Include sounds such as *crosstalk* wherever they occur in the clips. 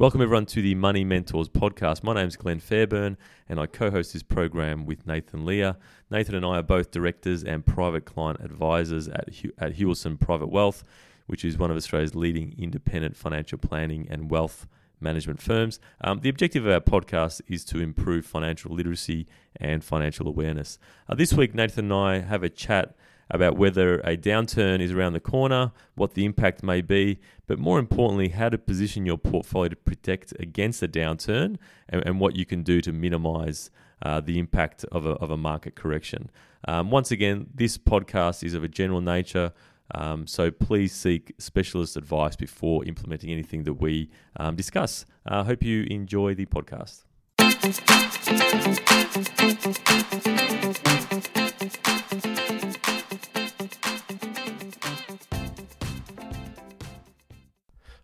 Welcome, everyone, to the Money Mentors podcast. My name is Glenn Fairburn, and I co host this program with Nathan Leah. Nathan and I are both directors and private client advisors at, at Hewison Private Wealth, which is one of Australia's leading independent financial planning and wealth management firms. Um, the objective of our podcast is to improve financial literacy and financial awareness. Uh, this week, Nathan and I have a chat about whether a downturn is around the corner, what the impact may be, but more importantly, how to position your portfolio to protect against a downturn and, and what you can do to minimize uh, the impact of a, of a market correction. Um, once again, this podcast is of a general nature. Um, so please seek specialist advice before implementing anything that we um, discuss. I uh, hope you enjoy the podcast.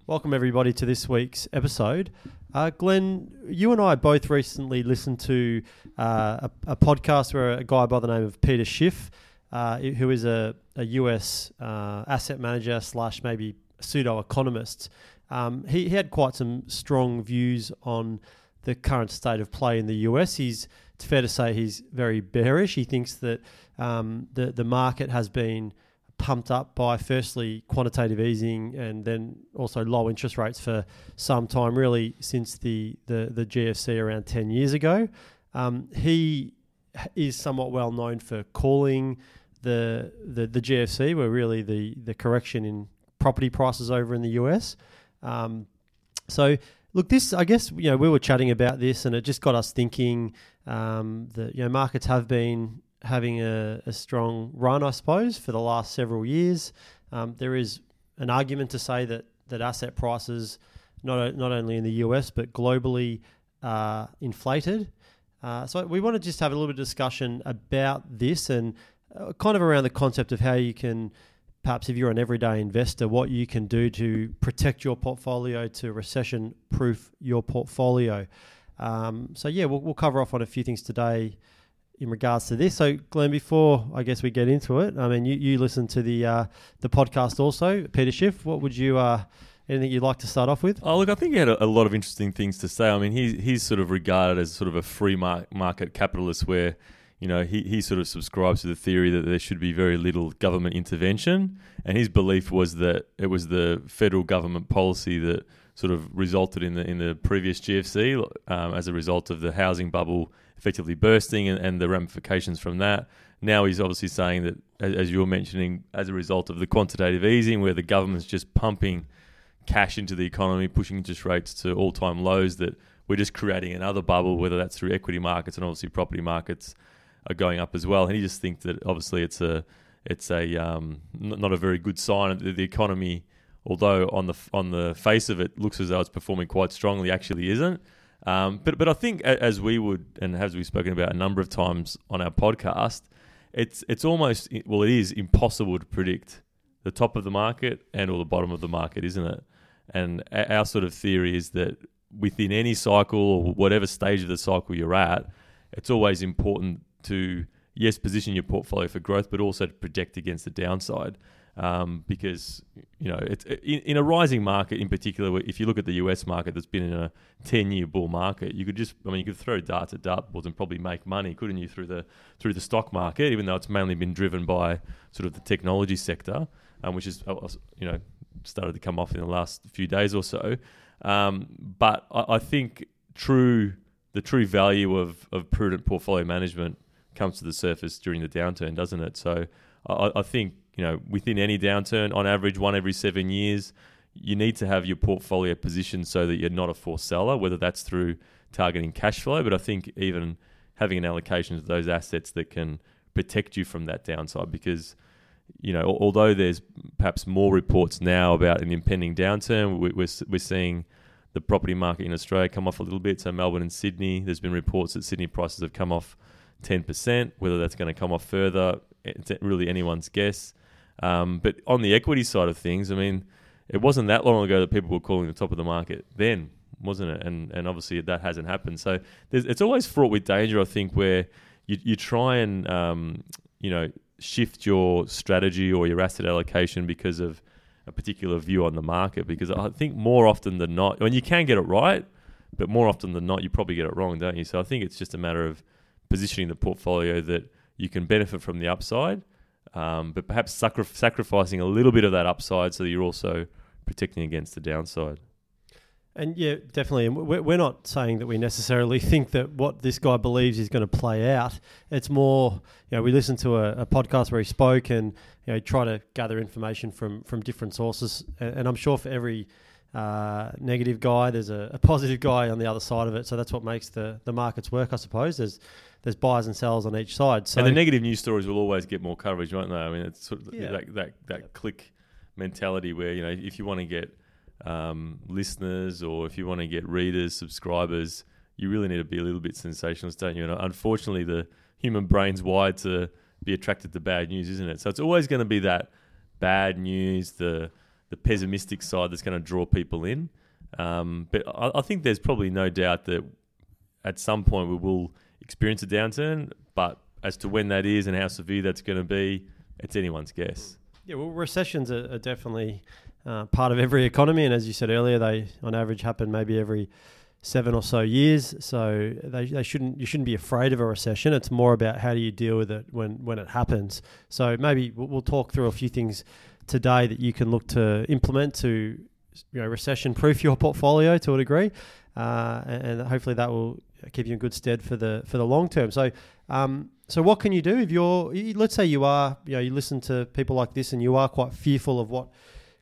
Welcome, everybody, to this week's episode. Uh, Glenn, you and I both recently listened to uh, a, a, podcast where a guy by the name of Peter Schiff, uh, who is a, a US uh, asset manager slash maybe pseudo economist, um, he, he had quite some strong views on the current state of play in the US. He's it's fair to say he's very bearish. He thinks that um, the the market has been pumped up by firstly quantitative easing and then also low interest rates for some time, really since the the, the GFC around ten years ago. Um, he is somewhat well known for calling the, the the GFC, where really the the correction in property prices over in the US. Um, so look, this I guess you know we were chatting about this, and it just got us thinking um, that you know markets have been having a, a, strong run, I suppose, for the last several years. Um, there is an argument to say that that asset prices, not not only in the US but globally, are inflated. Uh, so we want to just have a little bit of discussion about this and uh, kind of around the concept of how you can, perhaps if you're an everyday investor, what you can do to protect your portfolio, to recession-proof your portfolio. Um, so yeah, we'll, we'll cover off on a few things today in regards to this. So, Glenn, before I guess we get into it, I mean, you, you listen to the uh, the podcast also, Peter Schiff. What would you uh, anything you'd like to start off with? Oh, look, I think he had a, a, lot of interesting things to say. I mean, he's he's sort of regarded as sort of a free mar- market capitalist, where you know he he sort of subscribes to the theory that there should be very little government intervention, and his belief was that it was the federal government policy that sort of resulted in the in the previous GFC um, as a result of the housing bubble effectively bursting and, and the ramifications from that. Now he's obviously saying that, as you were mentioning, as a result of the quantitative easing, where the government's just pumping cash into the economy, pushing interest rates to all time lows, that we're just creating another bubble, whether that's through equity markets and obviously property markets are going up as well. And he just thinks that obviously it's a it's a um, not a very good sign. Of the economy, although on the on the face of it looks as though it's performing quite strongly, actually isn't. Um, but but I think as we would and as we've spoken about a number of times on our podcast, it's it's almost well it is impossible to predict the top of the market and or the bottom of the market, isn't it? And our sort of theory is that within any cycle or whatever stage of the cycle you're at, it's always important to yes position your portfolio for growth, but also to protect against the downside um, because you know it's in, in, a rising market in particular. If you look at the US market, that's been in a ten-year bull market, you could just I mean you could throw darts at dartboards and probably make money, couldn't you, through the through the stock market? Even though it's mainly been driven by sort of the technology sector, um, which is uh, you know started to come off in the last few days or so. Um, but I, I think true the true value of, of prudent portfolio management comes to the surface during the downturn, doesn't it? So I, I think you know, within any downturn, on average, one every seven years, you need to have your portfolio positioned so that you're not a forced seller, whether that's through targeting cash flow, but I think even having an allocation to those assets that can protect you from that downside. Because you know although there's perhaps more reports now about an impending downturn we're, we're seeing the property market in Australia come off a little bit. So Melbourne and Sydney there's been reports that Sydney prices have come off 10% whether that's going to come off further eh, it's really anyone's guess um, but on the equity side of things, I mean, it wasn't that long ago that people were calling the top of the market then, wasn't it? And and obviously that hasn't happened. So it's always fraught with danger, I think, where you, you try and, um, you know, shift your strategy or your asset allocation because of a particular view on the market because I think more often than not, when you can get it right, but more often than not, you probably get it wrong, don't you? So I think it's just a matter of positioning the portfolio that you can benefit from the upside, um, but perhaps sacri- sacrificing a little bit of that upside so that you're also protecting against the downside. And yeah, definitely. And we're not saying that we necessarily *laughs* think that what this guy believes is going to play out. It's more, you know, we listened to a, a podcast where he spoke and, you know, try to gather information from, from different sources. And, I'm sure for every uh, negative guy, there's a, a, positive guy on the other side of it. So that's what makes the, the markets work, I suppose. There's there's buyers and sellers on each side. So and the negative news stories will always get more coverage, won't they? I mean, it's sort of yeah. that that, that yeah. click mentality where you know if you want to get um, listeners or if you want to get readers, subscribers, you really need to be a little bit sensationalist, don't you? And unfortunately, the human brain's wired to be attracted to bad news, isn't it? So it's always going to be that bad news, the the pessimistic side that's going to draw people in. Um, but I, I, think there's probably no doubt that at some point we will experience a downturn. But as to when that is and how severe that's going to be, it's anyone's guess. Yeah, well, recessions are, are definitely uh, part of every economy, and as you said earlier, they on average happen maybe every seven or so years. So they, they shouldn't you shouldn't be afraid of a recession. It's more about how do you deal with it when when it happens. So maybe we'll, we'll talk through a few things today that you can look to implement to you know recession proof your portfolio to a degree, uh, and, and, hopefully that will keep you in good stead for the for the long term. So. Um, so what can you do if you're let's say you are you know you listen to people like this and you are quite fearful of what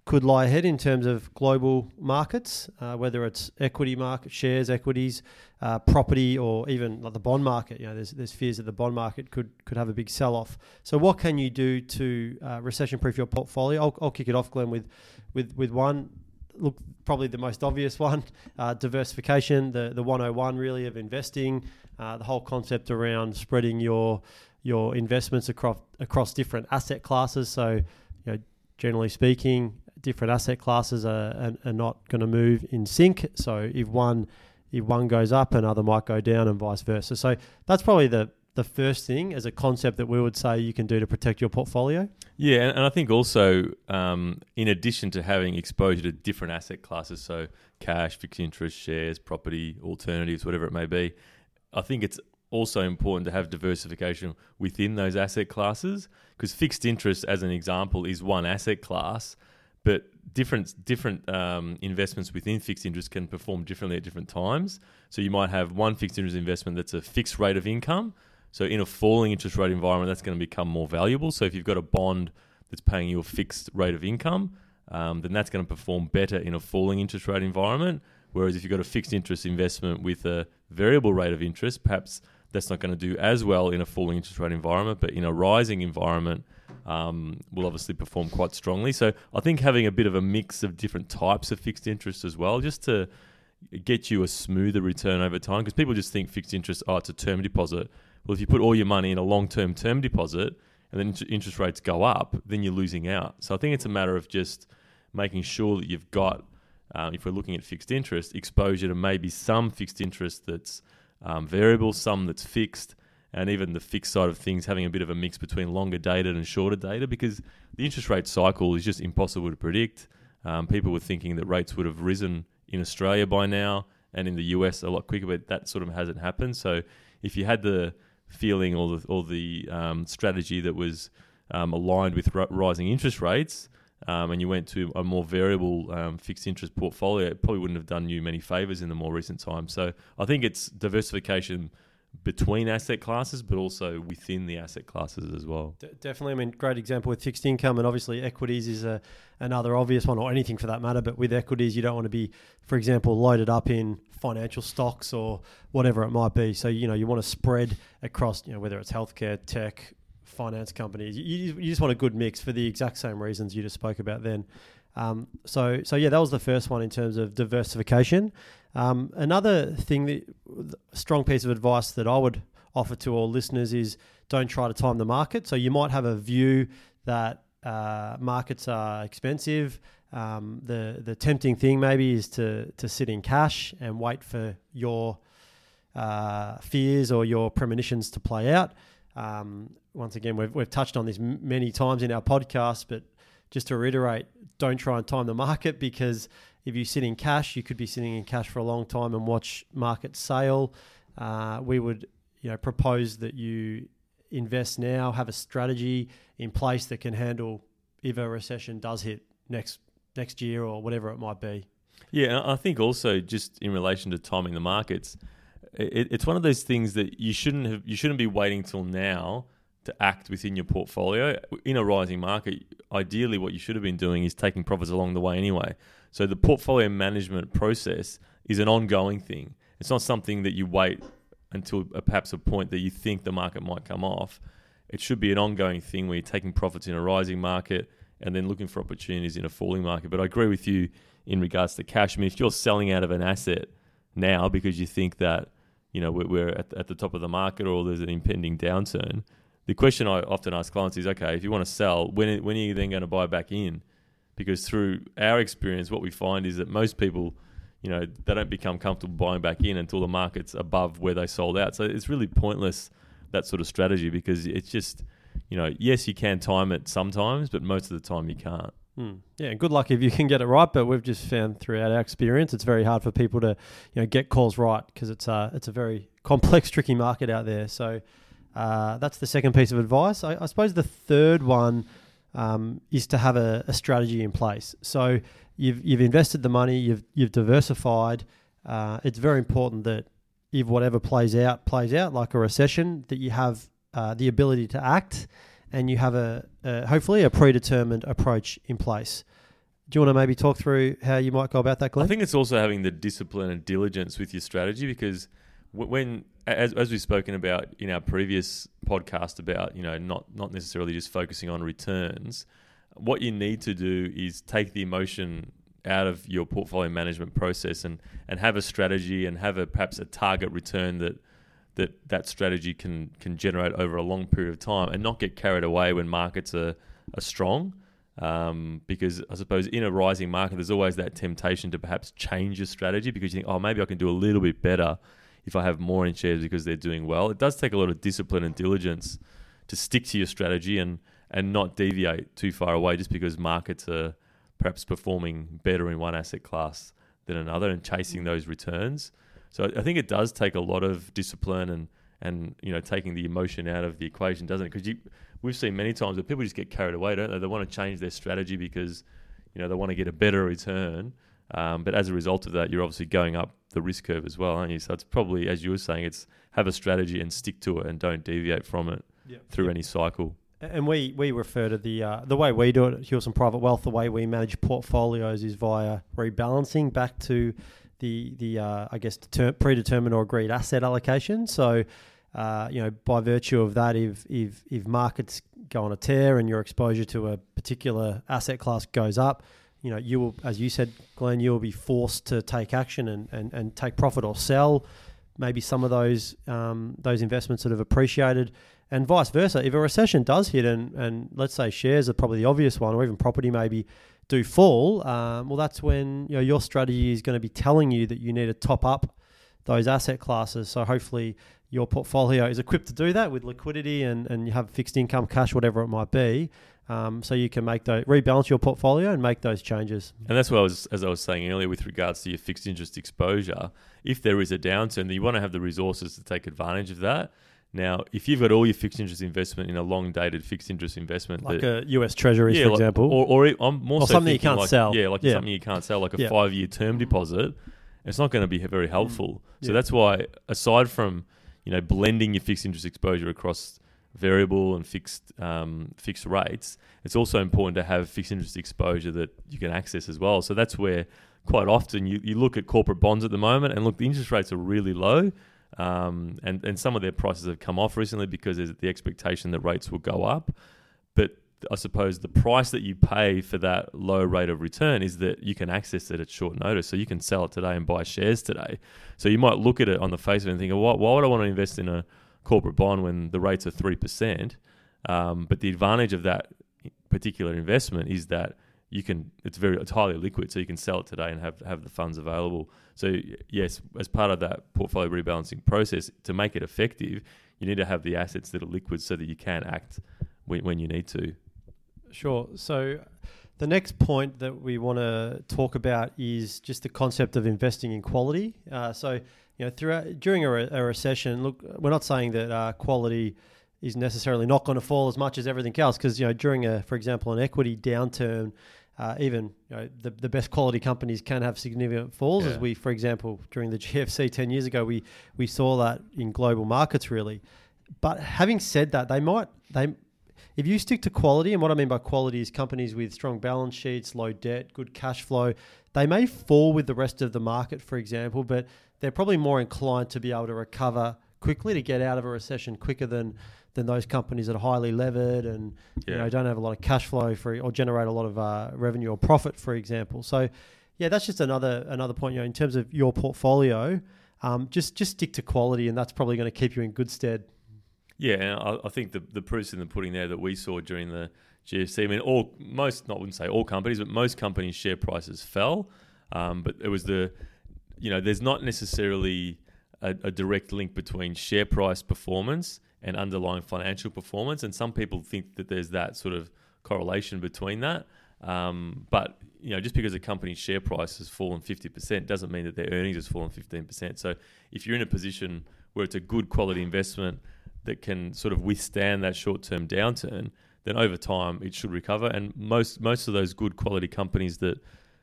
could lie ahead in terms of global markets, uh, whether it's equity market, shares, equities, uh, property, or even like the bond market. You know, there's, there's fears that the bond market could could have a big sell off. So, what can you do to uh, recession proof your portfolio? I'll, I'll kick it off, Glenn, with with with one. Look, probably the most obvious one, *laughs* uh, diversification, the the 101 really of investing, uh, the whole concept around spreading your your investments across across different asset classes. So, you know, generally speaking, different asset classes are, are, are not going to move in sync. So if one if one goes up, another might go down, and vice versa. So that's probably the the first thing as a concept that we would say you can do to protect your portfolio. Yeah, and I think also um, in addition to having exposure to different asset classes, so cash, fixed interest, shares, property, alternatives, whatever it may be, I think it's also important to have diversification within those asset classes because fixed interest, as an example, is one asset class but different different um, investments within fixed interest can perform differently at different times. So you might have one fixed interest investment that's a fixed rate of income. So in a falling interest rate environment, that's going to become more valuable. So if you've got a bond that's paying you a fixed rate of income, um, then that's going to perform better in a falling interest rate environment. Whereas if you've got a fixed interest investment with a variable rate of interest, perhaps that's not going to do as well in a falling interest rate environment. But in a rising environment, um, will obviously perform quite strongly. So I think having a bit of a mix of different types of fixed interest as well, just to get you a smoother return over time, because people just think fixed interest, oh, it's a term deposit. Well, if you put all your money in a long-term term deposit and then interest rates go up, then you're losing out. So I think it's a matter of just making sure that you've got, um, if we're looking at fixed interest, exposure to maybe some fixed interest that's um, variable, some that's fixed, and even the fixed side of things having a bit of a mix between longer dated and shorter data because the interest rate cycle is just impossible to predict. Um, people were thinking that rates would have risen in Australia by now and in the US a lot quicker, but that sort of hasn't happened. So if you had the feeling or the, or the um, strategy that was um, aligned with r- rising interest rates, um, and you went to a more variable um, fixed interest portfolio, it probably wouldn't have done you many favors in the more recent times. So I think it's diversification between asset classes, but also within the asset classes as well. D- definitely, I mean, great example with fixed income, and obviously equities is a, another obvious one, or anything for that matter. But with equities, you don't want to be, for example, loaded up in financial stocks or whatever it might be. So you know, you want to spread across, you know, whether it's healthcare, tech, finance companies. You, you just want a good mix for the exact same reasons you just spoke about then. Um, so, so yeah, that was the first one in terms of diversification. Um, another thing, that, strong piece of advice that I would offer to all listeners is don't try to time the market. So you might have a view that uh, markets are expensive. Um, the the tempting thing maybe is to to sit in cash and wait for your uh, fears or your premonitions to play out. Um, once again, we've, we've touched on this m- many times in our podcast, but just to reiterate, don't try and time the market because if you sit in cash, you could be sitting in cash for a long time and watch market sail. Uh, we would, you know, propose that you invest now, have a strategy in place that can handle if a recession does hit next next year or whatever it might be. Yeah, I think also just in relation to timing the markets, it, it's one of those things that you shouldn't have. You shouldn't be waiting till now to act within your portfolio in a rising market. Ideally, what you should have been doing is taking profits along the way anyway. So the portfolio management process is an ongoing thing. It's not something that you wait until perhaps a point that you think the market might come off. It should be an ongoing thing where you're taking profits in a rising market and then looking for opportunities in a falling market. But I agree with you in regards to cash. I mean, if you're selling out of an asset now because you think that you know we're at, the top of the market or there's an impending downturn, the question I often ask clients is, okay, if you want to sell, when when are you then going to buy back in? Because through our experience, what we find is that most people, you know, they don't become comfortable buying back in until the market's above where they sold out. So it's really pointless that sort of strategy because it's just, you know, yes, you can time it sometimes, but most of the time you can't. Hmm. Yeah, good luck if you can get it right. But we've just found throughout our experience, it's very hard for people to, you know, get calls right because it's a it's a very *laughs* complex, tricky market out there. So uh, that's the second piece of advice. I, I suppose the third one um, is to have a, a, strategy in place. So you've you've invested the money, you've you've diversified. Uh, it's very important that if whatever plays out plays out, like a recession, that you have uh, the ability to act and you have a, a, hopefully a predetermined approach in place. Do you want to maybe talk through how you might go about that, Glenn? I think it's also having the discipline and diligence with your strategy because when, as, as we've spoken about in our previous podcast about, you know, not, not necessarily just focusing on returns, what you need to do is take the emotion out of your portfolio management process and, and have a strategy and have a perhaps a target return that – that that strategy can can generate over a long period of time and not get carried away when markets are, are strong. Um, because I suppose in a rising market, there's always that temptation to perhaps change your strategy because you think, oh, maybe I can do a little bit better if I have more in shares because they're doing well. It does take a lot of discipline and diligence to stick to your strategy and and not deviate too far away just because markets are perhaps performing better in one asset class than another and chasing those returns. So I think it does take a lot of discipline and and you know taking the emotion out of the equation, doesn't it? Because you we've seen many times that people just get carried away, don't they? They want to change their strategy because you know they want to get a better return. Um, but as a result of that, you're obviously going up the risk curve as well, aren't you? So it's probably, as you were saying, it's have a strategy and stick to it and don't deviate from it yep. through yep. any cycle. And we, we refer to the uh, the way we do it at Hewison Private Wealth, the way we manage portfolios is via rebalancing back to the the uh, I guess deter- predetermined or agreed asset allocation. So, uh, you know, by virtue of that, if if if markets go on a tear and your exposure to a particular asset class goes up, you know, you will, as you said, Glenn, you will be forced to take action and and, and take profit or sell. Maybe some of those um, those investments that have appreciated, and vice versa. If a recession does hit, and and let's say shares are probably the obvious one, or even property maybe do fall, um, well, that's when you know your strategy is going to be telling you that you need to top up those asset classes. So hopefully your portfolio is equipped to do that with liquidity and, and you have fixed income, cash, whatever it might be. Um, so you can make those rebalance your portfolio and make those changes. And that's what I was, as I was saying earlier, with regards to your fixed interest exposure. If there is a downturn, you want to have the resources to take advantage of that. Now, if you've got all your fixed interest investment in a long dated fixed interest investment, like that, a US Treasury, yeah, for like, example, or, or I'm more or so something you can't like, sell, yeah, like yeah. something you can't sell, like a yeah. five year term deposit, it's not going to be very helpful. Mm. So that's why, aside from you know blending your fixed interest exposure across variable and fixed um, fixed rates, it's also important to have fixed interest exposure that you can access as well. So that's where quite often you, you look at corporate bonds at the moment and look the interest rates are really low um, and, and some of their prices have come off recently because there's the expectation that rates will go up. But I suppose the price that you pay for that low rate of return is that you can access it at short notice. So you can sell it today and buy shares today. So you might look at it on the face of it and think, well, why, why would I want to invest in a corporate bond when the rates are 3%? Um, but the advantage of that particular investment is that you can it's very it's highly liquid, so you can sell it today and have have the funds available. So yes, as part of that portfolio rebalancing process, to make it effective, you need to have the assets that are liquid so that you can act when, when you need to. Sure. So The next point that we want to talk about is just the concept of investing in quality. Uh, so, you know, throughout during a, re- a, recession, look, we're not saying that uh, quality is necessarily not going to fall as much as everything else, because you know, during a, for example, an equity downturn, uh, even you know, the, the best quality companies can have significant falls. Yeah. As we, for example, during the *laughs* GFC ten years ago, we we saw that in global markets really. But having said that, they might they if you stick to quality, and what I mean by quality is companies with strong balance sheets, low debt, good cash flow, they may fall with the rest of the market, for example, but they're probably more inclined to be able to recover quickly to get out of a recession quicker than than those companies that are highly levered and yeah. you know don't have a lot of cash flow for or generate a lot of uh, revenue or profit, for example. So, yeah, that's just another another point. You know, in terms of your portfolio, um, just just stick to quality, and that's probably going to keep you in good stead. Yeah, and I, I, think the the proof's in the pudding there that we saw during the GFC. I mean, all most not wouldn't say all companies, but most companies' share prices fell. Um, but it was the, you know, there's not necessarily a, a, direct link between share price performance and underlying financial performance, and some people think that there's that sort of correlation between that. Um, but you know, just because a company's share price has fallen 50% doesn't mean that their earnings has fallen 15%. So if you're in a position where it's a good quality investment that can sort of withstand that short term downturn, then over time it should recover. And most most of those good quality companies that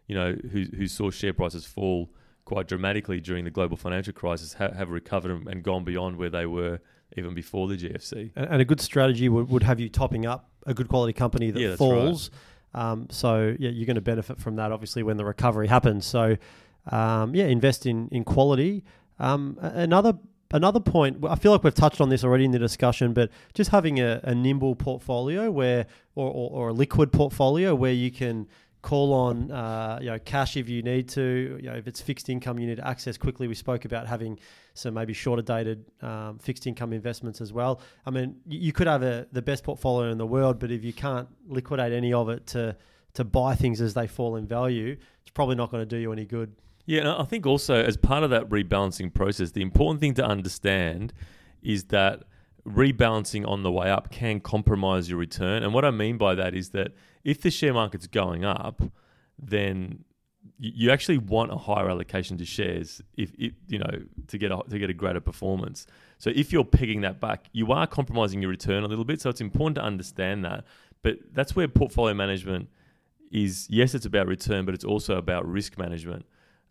you know who who saw share prices fall quite dramatically during the global financial crisis ha- have recovered and gone beyond where they were even before the GFC. And a good strategy would, would have you topping up a good quality company that yeah, falls. Right. Um, so yeah, you're going to benefit from that obviously when the recovery happens. So um, yeah, invest in in quality. Um, another another point, I feel like we've touched on this already in the discussion, but just having a, a nimble portfolio where, or, or, or, a liquid portfolio where you can call on, uh, you know, cash if you need to. You know, if it's fixed income, you need to access quickly. We spoke about having some maybe shorter dated um, fixed income investments as well. I mean, you could have a, the best portfolio in the world, but if you can't liquidate any of it to to buy things as they fall in value, it's probably not going to do you any good. Yeah, I think also as part of that rebalancing process, the important thing to understand is that rebalancing on the way up can compromise your return. And what I mean by that is that if the share market's going up, then you actually want a higher allocation to shares if, if you know to get a, to get a greater performance. So if you're pegging that back, you are compromising your return a little bit. So it's important to understand that. But that's where portfolio management is. Yes, it's about return, but it's also about risk management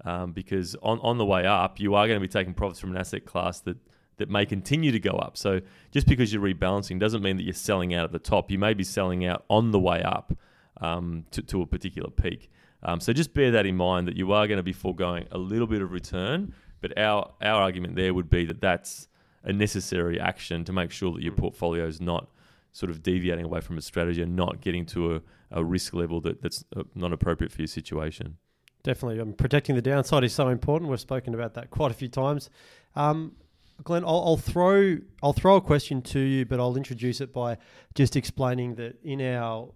um, because on, on the way up, you are going to be taking profits from an asset class that, that may continue to go up. So just because you're rebalancing doesn't mean that you're selling out at the top. You may be selling out on the way up um, to, to a particular peak. Um, so just bear that in mind that you are going to be foregoing a little bit of return. But our, our argument there would be that that's a necessary action to make sure that your portfolio is not sort of deviating away from a strategy and not getting to a, a risk level that, that's uh, not appropriate for your situation. Definitely. Um, protecting the downside is so important. We've spoken about that quite a few times. Um, Glenn, I'll, I'll, throw I'll throw a question to you, but I'll introduce it by just explaining that in our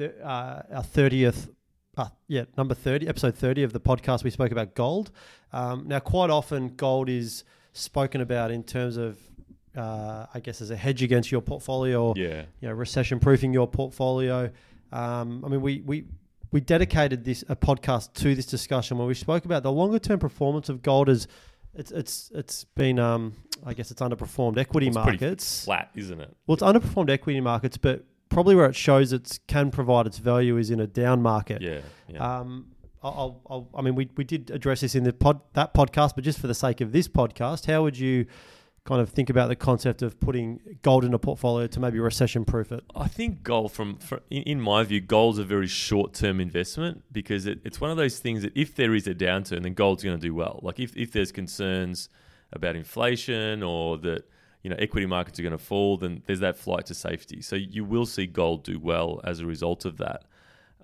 uh, our thirtieth, uh, yeah, number thirty, episode thirty of the podcast, we spoke about gold. Um, now, quite often, gold is spoken about in terms of, uh, I guess, as a hedge against your portfolio, or, yeah, you know, recession proofing your portfolio. Um, I mean, we we we dedicated this a podcast to this discussion where we spoke about the longer term performance of gold as it's it's it's been um, I guess it's underperformed equity it's markets. Flat, isn't it? Well, it's underperformed equity markets, but probably where it shows it can provide its value is in a down market. Yeah. yeah. Um, I'll, I'll, i mean, we, we did address this in the pod, that podcast, but just for the sake of this podcast, how would you kind of think about the concept of putting gold in a portfolio to maybe recession proof it? I think gold, from, from in, my view, gold's a very short term investment because it, it's one of those things that if there is a downturn, then gold's going to do well. Like if, if there's concerns about inflation or that you know equity markets are going to fall, then there's that flight to safety. So you will see gold do well as a result of that.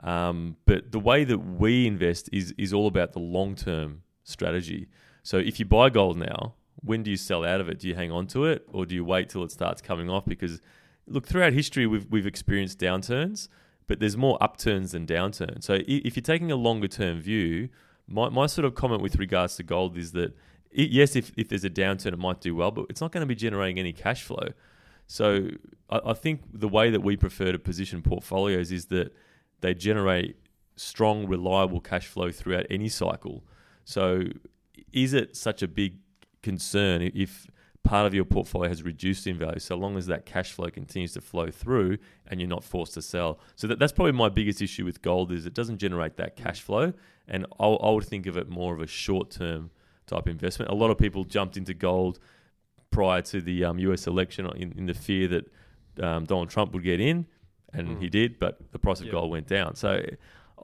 Um, but the way that we invest is is all about the long term strategy. So if you buy gold now, when do you sell out of it? Do you hang on to it or do you wait till it starts coming off? Because look, throughout history, we've, we've experienced downturns, but there's more upturns than downturns. So if you're taking a longer term view, my, my sort of comment with regards to gold is that it, yes, if, if there's a downturn, it might do well, but it's not going to be generating any cash flow. So I, I think the way that we prefer to position portfolios is that they generate strong, reliable cash flow throughout any cycle. So, is it such a big concern if part of your portfolio has reduced in value, so long as that cash flow continues to flow through and you're not forced to sell? So that, that's probably my biggest issue with gold is it doesn't generate that cash flow, and I, I would think of it more of a short term type investment. A lot of people jumped into gold prior to the um, US election in, in the fear that um, Donald Trump would get in, and mm. he did, but the price of gold went down. So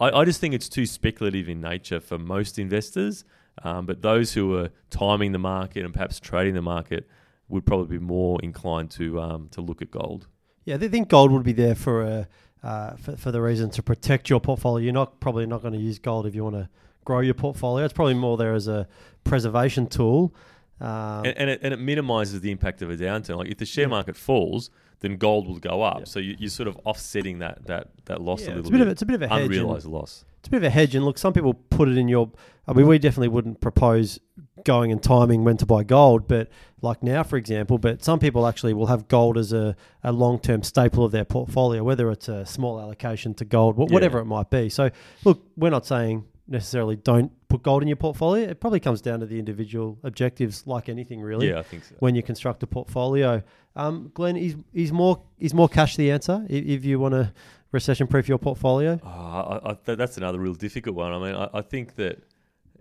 I, I, just think it's too speculative in nature for most investors. Um, but those who are timing the market and perhaps trading the market would probably be more inclined to um, to look at gold. Yeah, they think gold would be there for a uh, for, for the reason to protect your portfolio. You're not probably not going to use gold if you want to grow your portfolio. It's probably more there as a preservation tool. Um, and, and, it, and it minimizes the impact of a downturn. Like if the share yeah. market falls, then gold will go up. Yeah. So you, are sort of offsetting that that that loss yeah, a little it's a bit. Of, it's a bit of a hedge unrealized loss. It's a bit of a hedge. And look, some people put it in your. I mean, we definitely wouldn't propose going and timing when to buy gold, but like now, for example, but some people actually will have gold as a, a long term staple of their portfolio, whether it's a small allocation to gold, whatever yeah. it might be. So, look, we're not saying necessarily don't put gold in your portfolio. It probably comes down to the individual objectives, like anything really. Yeah, I think so. When you construct a portfolio, um, Glenn, is is more is more cash the answer if, if you want to recession proof your portfolio? Oh, I, I, that's another real difficult one. I mean, I, I think that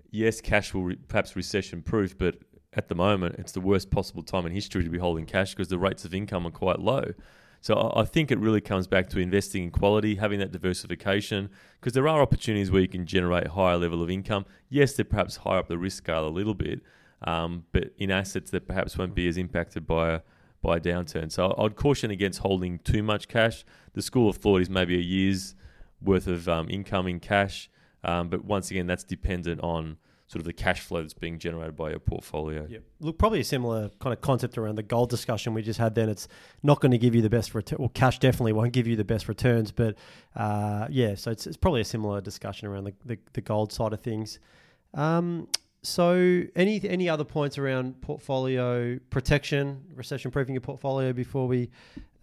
yes, cash will re- perhaps recession proof, but at the moment, it's the worst possible time in history to be holding cash because the rates of income are quite low. So I think it really comes back to investing in quality, having that diversification, because there are opportunities where you can generate higher level of income. Yes, they're perhaps higher up the risk scale a little bit, um, but in assets that perhaps won't be as impacted by a, by downturn. So I'd caution against holding too much cash. The school of thought is maybe a year's worth of um, income in cash, um, but once again, that's dependent on sort of the cash flow that's being generated by your portfolio. Yep. Look, probably a similar kind of concept around the gold discussion we just had then. It's not going to give you the best return. Well, cash definitely won't give you the best returns, but uh, yeah, so it's, it's probably a similar discussion around the, the, the gold side of things. Um, so, any any other points around portfolio protection, recession proofing your portfolio before we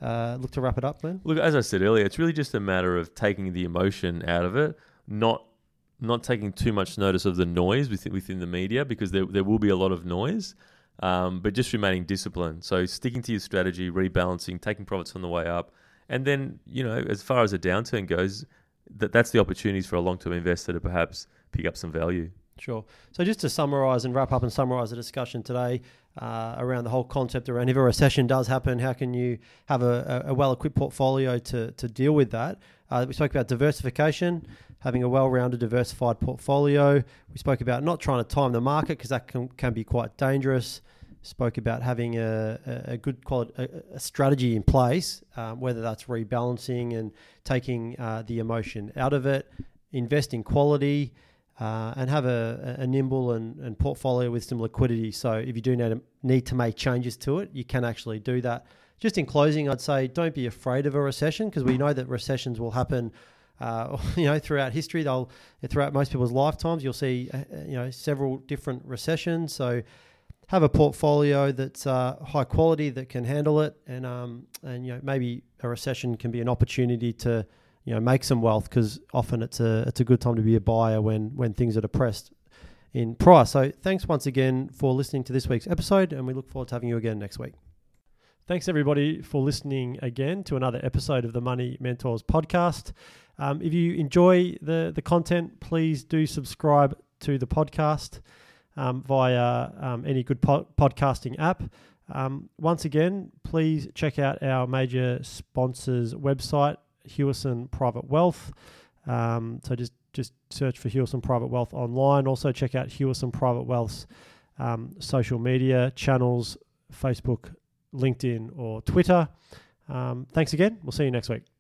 uh, look to wrap it up, Glenn? Look, as I said earlier, it's really just a matter of taking the emotion out of it, not not taking too much notice of the noise within, within the media because there, there will be a lot of noise, um, but just remaining disciplined. So sticking to your strategy, rebalancing, taking profits on the way up, and then you know as far as a downturn goes, that that's the opportunities for a long term investor to perhaps pick up some value. Sure. So just to summarise and wrap up and summarise the discussion today uh, around the whole concept around if a recession does happen, how can you have a, a well equipped portfolio to, to deal with that? Uh, we spoke about diversification, having a well-rounded, diversified portfolio. We spoke about not trying to time the market because that can, can be quite dangerous. Spoke about having a, a good quality, a, a strategy in place, um, whether that's rebalancing and taking uh, the emotion out of it, invest in quality, uh, and have a, a nimble and, and, portfolio with some liquidity. So if you do need to, need to make changes to it, you can actually do that. Just in closing, I'd say don't be afraid of a recession because we know that recessions will happen uh, *laughs* you know, throughout history, they'll throughout most people's lifetimes, you'll see uh, you know several different recessions. So have a portfolio that's uh, high quality that can handle it, and um, and you know maybe a recession can be an opportunity to you know make some wealth because often it's a it's a good time to be a buyer when when things are depressed in price. So thanks once again for listening to this week's episode, and we look forward to having you again next week. Thanks everybody for listening again to another episode of the Money Mentors podcast. Um, if you enjoy the, the content, please do subscribe to the podcast um, via um, any good po- podcasting app. Um, once again, please check out our major sponsors' website, Hewison Private Wealth. Um, so just just search for Hewison Private Wealth online. Also check out Hewison Private Wealth's um, social media channels, Facebook, LinkedIn, or Twitter. thanks again. We'll see you next week.